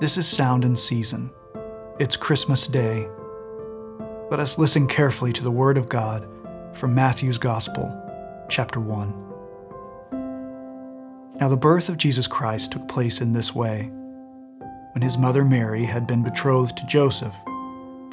This is Sound and Season. It's Christmas Day. Let us listen carefully to the Word of God from Matthew's Gospel, chapter 1. Now, the birth of Jesus Christ took place in this way. When his mother Mary had been betrothed to Joseph,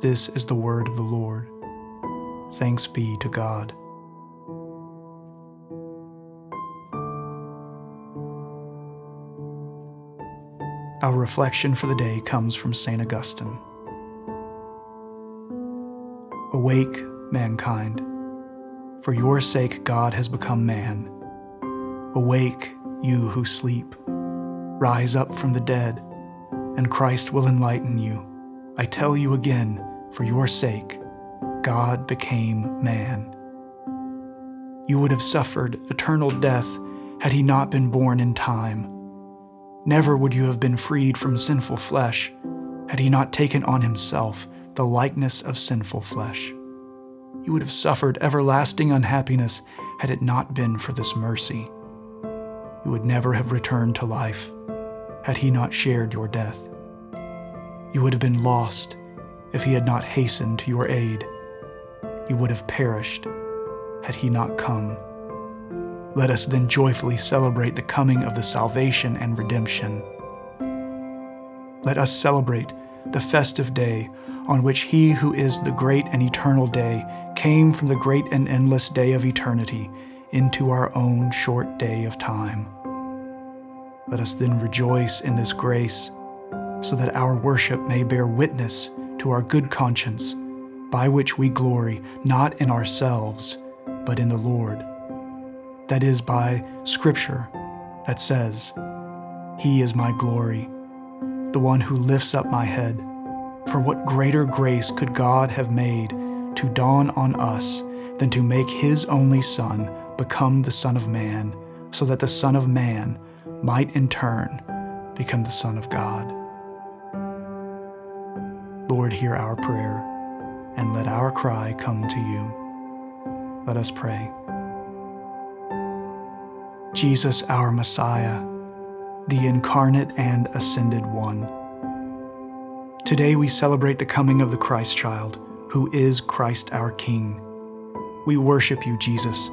This is the word of the Lord. Thanks be to God. Our reflection for the day comes from St. Augustine. Awake, mankind. For your sake, God has become man. Awake, you who sleep. Rise up from the dead, and Christ will enlighten you. I tell you again, for your sake, God became man. You would have suffered eternal death had he not been born in time Never would you have been freed from sinful flesh had he not taken on himself the likeness of sinful flesh. You would have suffered everlasting unhappiness had it not been for this mercy. You would never have returned to life had he not shared your death. You would have been lost if he had not hastened to your aid. You would have perished had he not come let us then joyfully celebrate the coming of the salvation and redemption. Let us celebrate the festive day on which He who is the great and eternal day came from the great and endless day of eternity into our own short day of time. Let us then rejoice in this grace so that our worship may bear witness to our good conscience, by which we glory not in ourselves, but in the Lord that is, by Scripture that says, He is my glory, the one who lifts up my head. For what greater grace could God have made to dawn on us than to make His only Son become the Son of Man, so that the Son of Man might in turn become the Son of God? Lord, hear our prayer, and let our cry come to you. Let us pray. Jesus, our Messiah, the incarnate and ascended one. Today we celebrate the coming of the Christ child, who is Christ our King. We worship you, Jesus,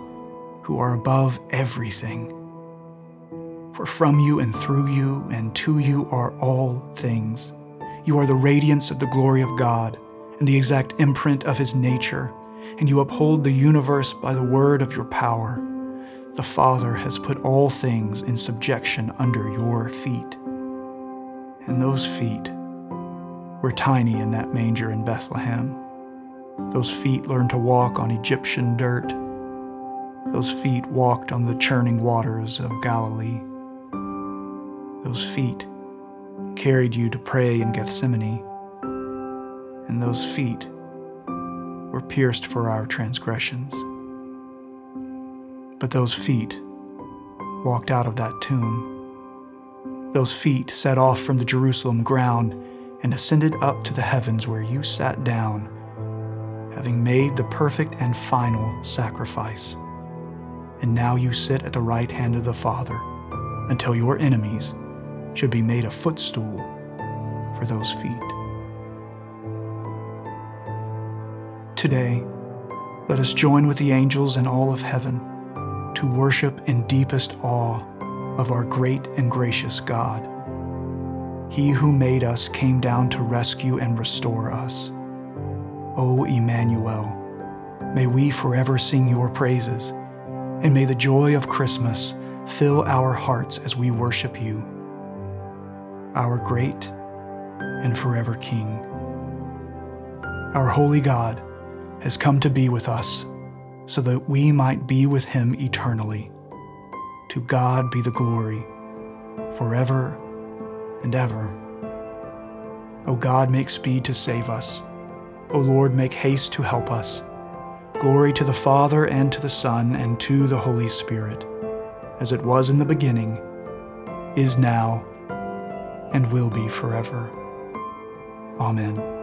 who are above everything. For from you and through you and to you are all things. You are the radiance of the glory of God and the exact imprint of his nature, and you uphold the universe by the word of your power the Father has put all things in subjection under your feet. And those feet were tiny in that manger in Bethlehem. Those feet learned to walk on Egyptian dirt. Those feet walked on the churning waters of Galilee. Those feet carried you to pray in Gethsemane. And those feet were pierced for our transgressions. But those feet walked out of that tomb. Those feet set off from the Jerusalem ground and ascended up to the heavens where you sat down, having made the perfect and final sacrifice. And now you sit at the right hand of the Father until your enemies should be made a footstool for those feet. Today, Let us join with the angels and all of heaven to worship in deepest awe of our great and gracious God. He who made us came down to rescue and restore us. O Emmanuel, may we forever sing your praises, and may the joy of Christmas fill our hearts as we worship you, our great and forever King. Our holy God has come to be with us so that we might be with him eternally. To God be the glory forever and ever. O God, make speed to save us. O Lord, make haste to help us. Glory to the Father, and to the Son, and to the Holy Spirit, as it was in the beginning, is now, and will be forever. Amen.